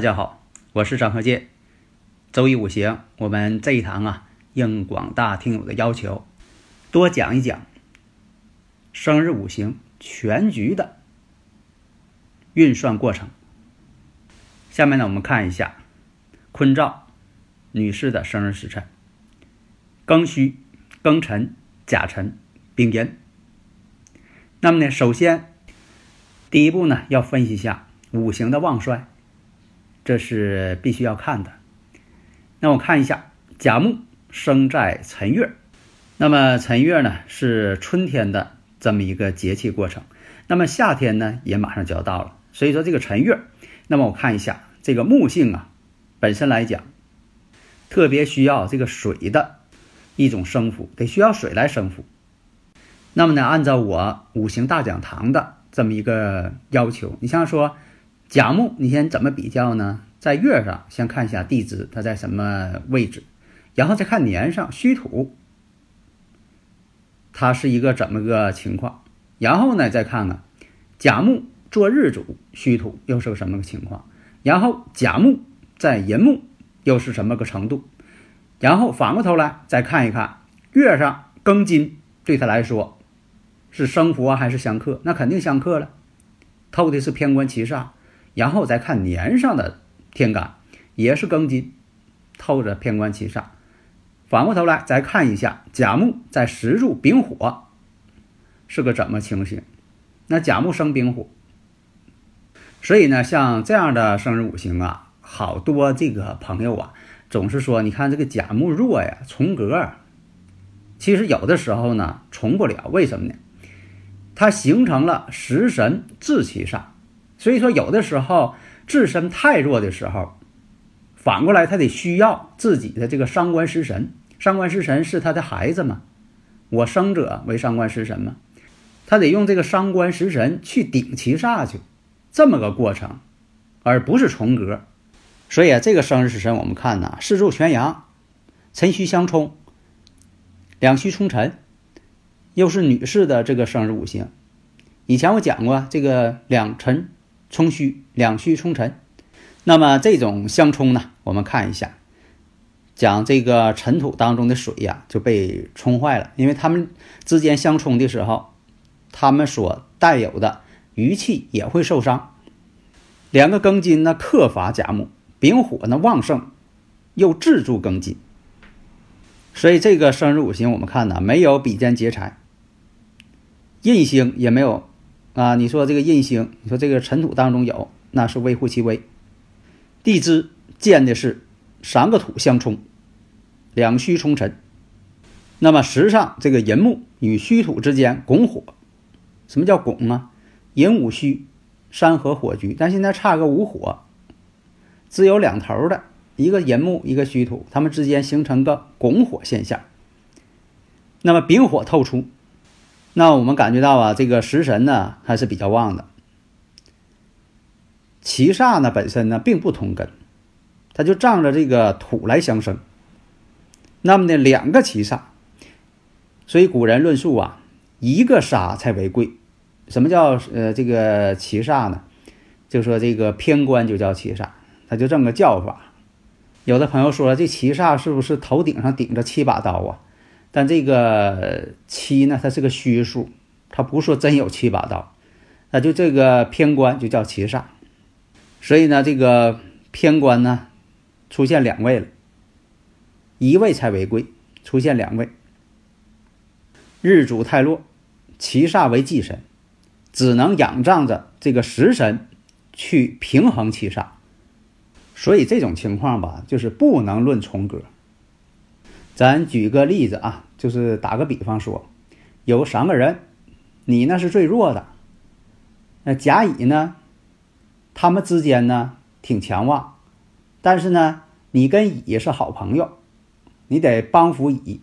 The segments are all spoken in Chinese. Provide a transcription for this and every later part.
大家好，我是张和建。周易五行，我们这一堂啊，应广大听友的要求，多讲一讲生日五行全局的运算过程。下面呢，我们看一下坤兆女士的生日时辰：庚戌、庚辰、甲辰、丙寅。那么呢，首先第一步呢，要分析一下五行的旺衰。这是必须要看的。那我看一下，甲木生在辰月，那么辰月呢是春天的这么一个节气过程，那么夏天呢也马上就要到了，所以说这个辰月，那么我看一下这个木性啊，本身来讲，特别需要这个水的一种生扶，得需要水来生扶。那么呢，按照我五行大讲堂的这么一个要求，你像说。甲木，你先怎么比较呢？在月上先看一下地支，它在什么位置，然后再看年上戌土，它是一个怎么个情况？然后呢，再看看甲木做日主，戌土又是个什么个情况？然后甲木在寅木又是什么个程度？然后反过头来再看一看月上庚金，对他来说是生符啊还是相克？那肯定相克了，透的是偏官七煞。然后再看年上的天干，也是庚金，透着偏官七煞。反过头来再看一下甲木在石柱丙火，是个怎么情形？那甲木生丙火，所以呢，像这样的生日五行啊，好多这个朋友啊，总是说，你看这个甲木弱呀，重格。其实有的时候呢，重不了，为什么呢？它形成了食神自其煞。所以说，有的时候自身太弱的时候，反过来他得需要自己的这个伤官食神。伤官食神是他的孩子嘛？我生者为伤官食神嘛？他得用这个伤官食神去顶其煞去，这么个过程，而不是重格。所以啊，这个生日食神我们看呢，四柱全阳，辰戌相冲，两戌冲辰，又是女士的这个生日五行。以前我讲过这个两辰。冲虚两虚冲沉，那么这种相冲呢？我们看一下，讲这个尘土当中的水呀就被冲坏了，因为它们之间相冲的时候，它们所带有的余气也会受伤。两个庚金呢克伐甲木，丙火呢旺盛，又制住庚金，所以这个生日五行我们看呢，没有比肩劫财，印星也没有。啊，你说这个印星，你说这个尘土当中有，那是微乎其微。地支见的是三个土相冲，两虚冲沉。那么实上这个寅木与虚土之间拱火，什么叫拱啊？寅午戌，山河火局，但现在差个午火，只有两头的，一个寅木，一个虚土，它们之间形成个拱火现象。那么丙火透出。那我们感觉到啊，这个食神呢还是比较旺的。七煞呢本身呢并不同根，它就仗着这个土来相生。那么呢两个七煞，所以古人论述啊，一个煞才为贵。什么叫呃这个七煞呢？就说这个偏官就叫七煞，它就这么个叫法。有的朋友说这七煞是不是头顶上顶着七把刀啊？但这个七呢，它是个虚数，它不说真有七把刀，那就这个偏官就叫七煞，所以呢，这个偏官呢出现两位了，一位才为贵，出现两位，日主太弱，七煞为忌神，只能仰仗着这个食神去平衡七煞，所以这种情况吧，就是不能论重格。咱举个例子啊，就是打个比方说，有三个人，你呢是最弱的，那甲乙呢，他们之间呢挺强旺，但是呢，你跟乙是好朋友，你得帮扶乙，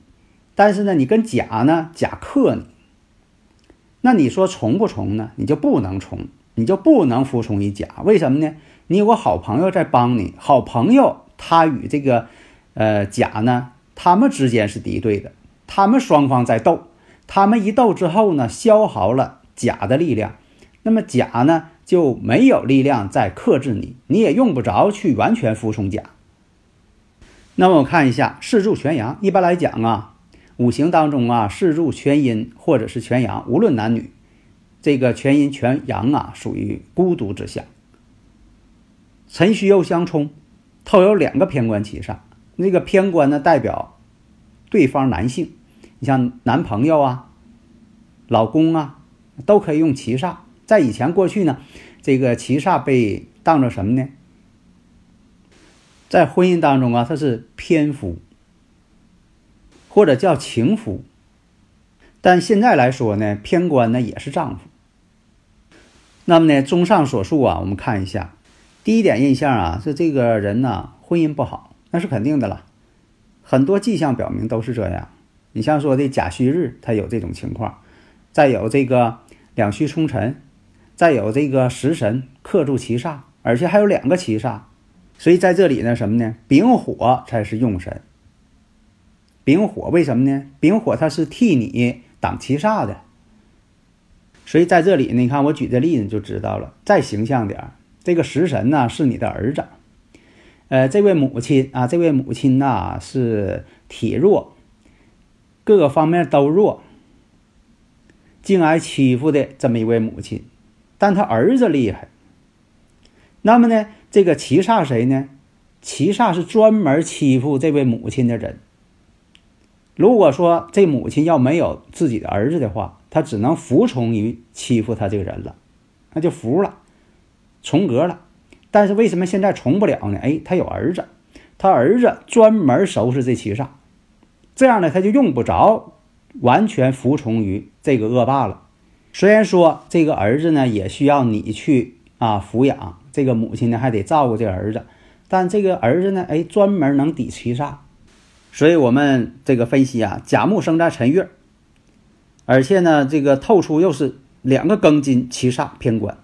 但是呢，你跟甲呢，甲克你，那你说从不从呢？你就不能从，你就不能服从于甲，为什么呢？你有个好朋友在帮你，好朋友他与这个呃甲呢？他们之间是敌对的，他们双方在斗，他们一斗之后呢，消耗了甲的力量，那么甲呢就没有力量再克制你，你也用不着去完全服从甲。那么我看一下四柱全阳，一般来讲啊，五行当中啊，四柱全阴或者是全阳，无论男女，这个全阴全阳啊，属于孤独之象。辰戌又相冲，透有两个偏官七煞。那个偏官呢，代表对方男性，你像男朋友啊、老公啊，都可以用七煞。在以前过去呢，这个七煞被当做什么呢？在婚姻当中啊，它是偏夫，或者叫情夫。但现在来说呢，偏官呢也是丈夫。那么呢，综上所述啊，我们看一下，第一点印象啊，是这个人呢，婚姻不好。那是肯定的了，很多迹象表明都是这样。你像说的甲戌日，它有这种情况；再有这个两戌冲辰，再有这个食神克住七煞，而且还有两个七煞。所以在这里呢，什么呢？丙火才是用神。丙火为什么呢？丙火它是替你挡七煞的。所以在这里呢，你看我举的例子就知道了。再形象点这个食神呢是你的儿子。呃，这位母亲啊，这位母亲呐是体弱，各个方面都弱，竟挨欺负的这么一位母亲，但他儿子厉害。那么呢，这个七煞谁呢？七煞是专门欺负这位母亲的人。如果说这母亲要没有自己的儿子的话，他只能服从于欺负他这个人了，那就服了，从格了。但是为什么现在从不了呢？哎，他有儿子，他儿子专门收拾这七煞，这样呢，他就用不着完全服从于这个恶霸了。虽然说这个儿子呢也需要你去啊抚养，这个母亲呢还得照顾这儿子，但这个儿子呢，哎，专门能抵七煞。所以我们这个分析啊，甲木生在辰月，而且呢，这个透出又是两个庚金七煞偏官。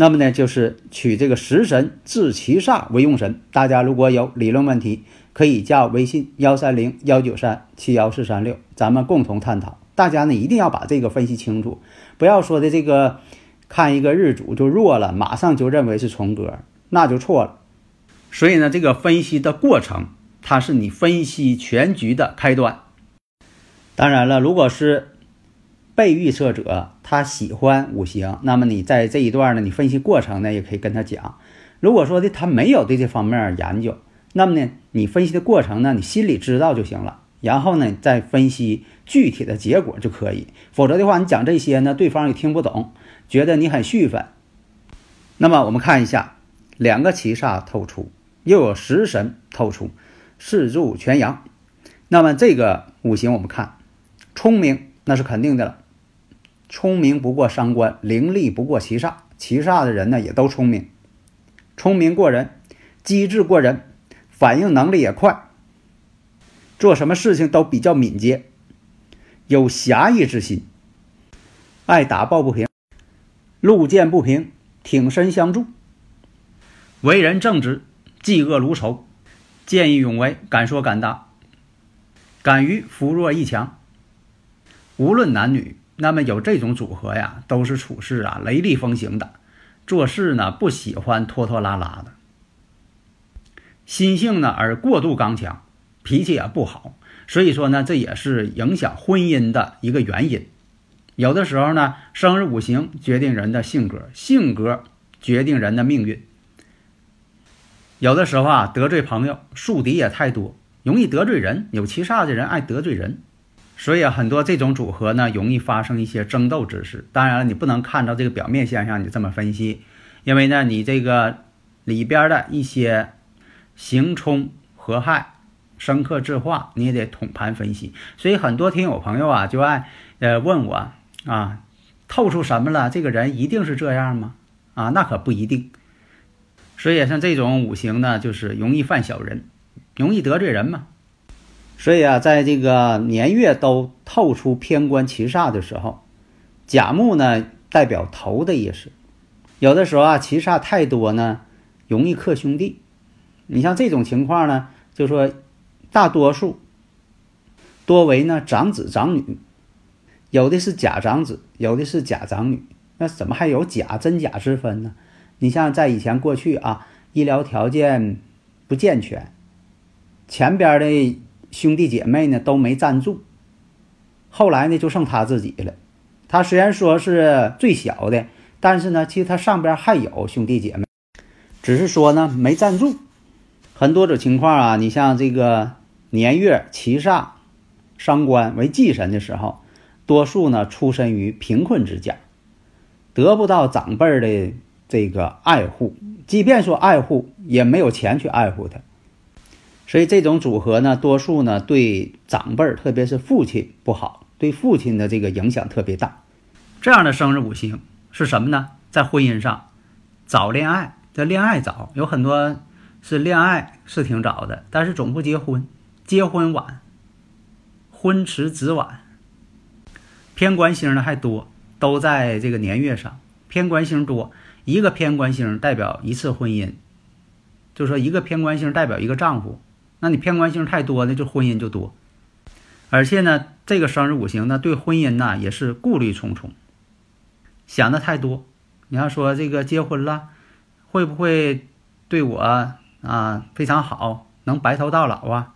那么呢，就是取这个食神制其煞为用神。大家如果有理论问题，可以加我微信幺三零幺九三七幺四三六，咱们共同探讨。大家呢一定要把这个分析清楚，不要说的这个看一个日主就弱了，马上就认为是重格，那就错了。所以呢，这个分析的过程，它是你分析全局的开端。当然了，如果是。被预测者他喜欢五行，那么你在这一段呢，你分析过程呢，也可以跟他讲。如果说的他没有对这方面研究，那么呢，你分析的过程呢，你心里知道就行了。然后呢，再分析具体的结果就可以。否则的话，你讲这些呢，对方也听不懂，觉得你很续分。那么我们看一下，两个七煞透出，又有食神透出，四柱全阳。那么这个五行我们看，聪明那是肯定的了。聪明不过三关，伶俐不过七煞。七煞的人呢，也都聪明，聪明过人，机智过人，反应能力也快，做什么事情都比较敏捷，有侠义之心，爱打抱不平，路见不平挺身相助，为人正直，嫉恶如仇，见义勇为，敢说敢当，敢于扶弱抑强，无论男女。那么有这种组合呀，都是处事啊雷厉风行的，做事呢不喜欢拖拖拉拉的，心性呢而过度刚强，脾气也不好，所以说呢这也是影响婚姻的一个原因。有的时候呢，生日五行决定人的性格，性格决定人的命运。有的时候啊，得罪朋友，树敌也太多，容易得罪人。有七煞的人爱得罪人。所以啊，很多这种组合呢，容易发生一些争斗之事。当然了，你不能看到这个表面现象，你这么分析，因为呢，你这个里边的一些刑冲合害，生克制化，你也得统盘分析。所以很多听友朋友啊，就爱呃问我啊，透出什么了？这个人一定是这样吗？啊，那可不一定。所以像这种五行呢，就是容易犯小人，容易得罪人嘛。所以啊，在这个年月都透出偏官七煞的时候，甲木呢代表头的意思。有的时候啊，七煞太多呢，容易克兄弟。你像这种情况呢，就说大多数多为呢长子长女，有的是假长子，有的是假长女。那怎么还有假真假之分呢？你像在以前过去啊，医疗条件不健全，前边的。兄弟姐妹呢都没站住，后来呢就剩他自己了。他虽然说是最小的，但是呢，其实他上边还有兄弟姐妹，只是说呢没站住。很多种情况啊，你像这个年月七煞伤官为忌神的时候，多数呢出身于贫困之家，得不到长辈的这个爱护，即便说爱护，也没有钱去爱护他。所以这种组合呢，多数呢对长辈儿，特别是父亲不好，对父亲的这个影响特别大。这样的生日五行是什么呢？在婚姻上，早恋爱，这恋爱早，有很多是恋爱是挺早的，但是总不结婚，结婚晚，婚迟子晚。偏官星呢还多，都在这个年月上，偏官星多，一个偏官星代表一次婚姻，就说一个偏官星代表一个丈夫。那你偏官星太多呢，就婚姻就多，而且呢，这个生日五行呢，对婚姻呢也是顾虑重重，想的太多。你要说这个结婚了，会不会对我啊非常好，能白头到老啊？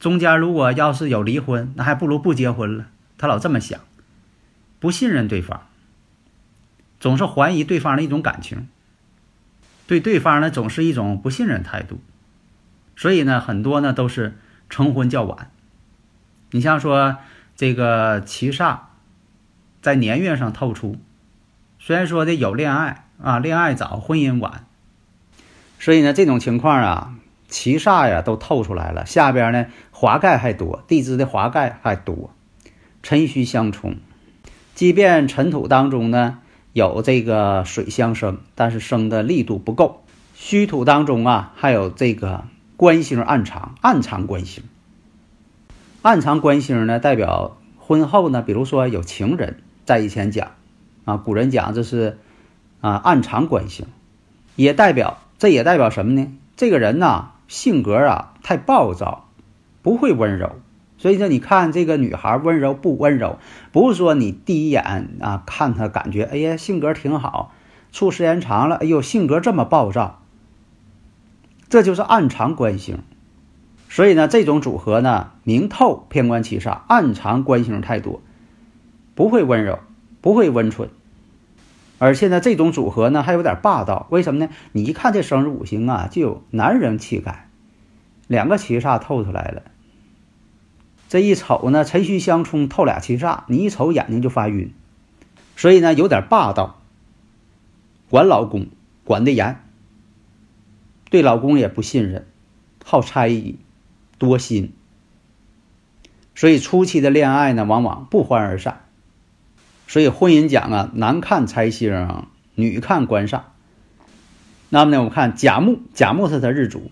中间如果要是有离婚，那还不如不结婚了。他老这么想，不信任对方，总是怀疑对方的一种感情，对对方呢总是一种不信任态度。所以呢，很多呢都是成婚较晚。你像说这个七煞在年月上透出，虽然说的有恋爱啊，恋爱早，婚姻晚。所以呢，这种情况啊，七煞呀都透出来了，下边呢华盖还多，地支的华盖还多，辰戌相冲。即便尘土当中呢有这个水相生，但是生的力度不够。虚土当中啊还有这个。官星暗藏，暗藏官星。暗藏官星呢，代表婚后呢，比如说有情人，在以前讲，啊，古人讲这是啊暗藏官星，也代表这也代表什么呢？这个人呐，性格啊太暴躁，不会温柔。所以说，你看这个女孩温柔不温柔，不是说你第一眼啊看她感觉，哎呀性格挺好，处时间长了，哎呦性格这么暴躁。这就是暗藏官星，所以呢，这种组合呢，明透偏官七煞，暗藏官星太多，不会温柔，不会温存，而且呢，这种组合呢，还有点霸道。为什么呢？你一看这生日五行啊，就有男人气概，两个七煞透出来了。这一瞅呢，辰戌相冲，透俩七煞，你一瞅眼睛就发晕，所以呢，有点霸道，管老公管得严。对老公也不信任，好猜疑，多心，所以初期的恋爱呢，往往不欢而散。所以婚姻讲啊，男看财星，女看官煞。那么呢，我们看甲木，甲木是他日主，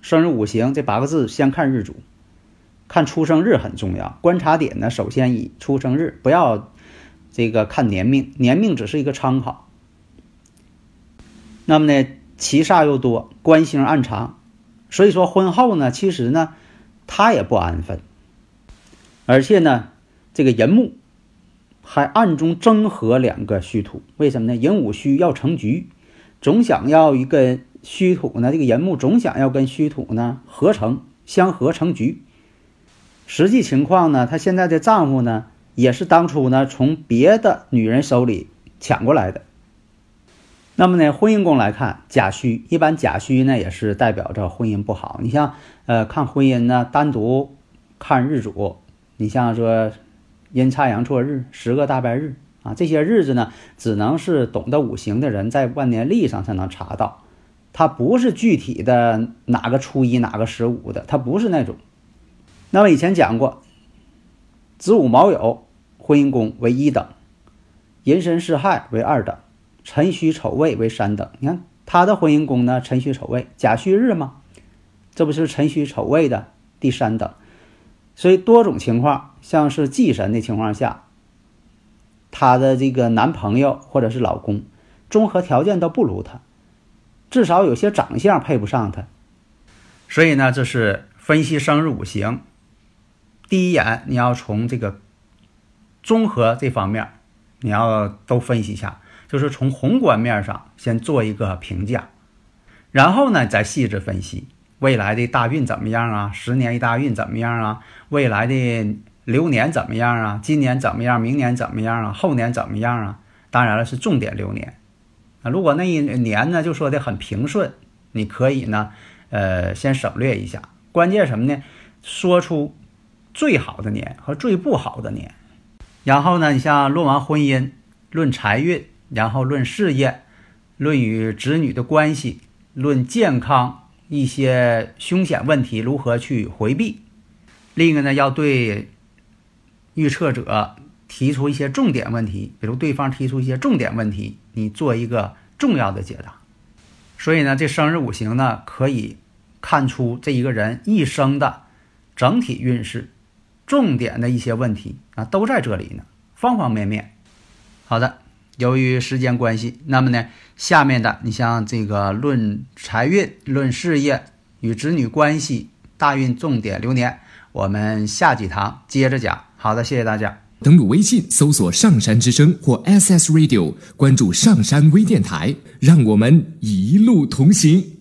生日五行这八个字先看日主，看出生日很重要。观察点呢，首先以出生日，不要这个看年命，年命只是一个参考。那么呢？七煞又多，官星暗藏，所以说婚后呢，其实呢，他也不安分，而且呢，这个寅木还暗中争合两个虚土，为什么呢？寅午戌要成局，总想要一个虚土呢，这个寅木总想要跟虚土呢合成相合成局。实际情况呢，她现在的丈夫呢，也是当初呢从别的女人手里抢过来的。那么呢，婚姻宫来看，甲戌一般，甲戌呢也是代表着婚姻不好。你像，呃，看婚姻呢，单独看日主，你像说阴差阳错日、十个大白日啊，这些日子呢，只能是懂得五行的人在万年历上才能查到。它不是具体的哪个初一哪个十五的，它不是那种。那么以前讲过，子午卯酉婚姻宫为一等，寅申巳亥为二等，辰戌丑未为三等。你看他的婚姻宫呢，辰戌丑未甲戌日嘛，这不是辰戌丑未的第三等。所以多种情况，像是忌神的情况下，她的这个男朋友或者是老公，综合条件都不如她，至少有些长相配不上她。所以呢，这是分析生日五行。第一眼你要从这个综合这方面，你要都分析一下，就是从宏观面上先做一个评价，然后呢再细致分析。未来的大运怎么样啊？十年一大运怎么样啊？未来的流年怎么样啊？今年怎么样？明年怎么样啊？后年怎么样啊？当然了，是重点流年啊。如果那一年呢，就说的很平顺，你可以呢，呃，先省略一下。关键什么呢？说出最好的年和最不好的年。然后呢，你像论完婚姻，论财运，然后论事业，论与子女的关系，论健康。一些凶险问题如何去回避？另一个呢，要对预测者提出一些重点问题，比如对方提出一些重点问题，你做一个重要的解答。所以呢，这生日五行呢，可以看出这一个人一生的整体运势，重点的一些问题啊，都在这里呢，方方面面。好的。由于时间关系，那么呢，下面的你像这个论财运、论事业与子女关系、大运重点流年，我们下几堂接着讲。好的，谢谢大家。登录微信搜索“上山之声”或 SS Radio，关注上山微电台，让我们一路同行。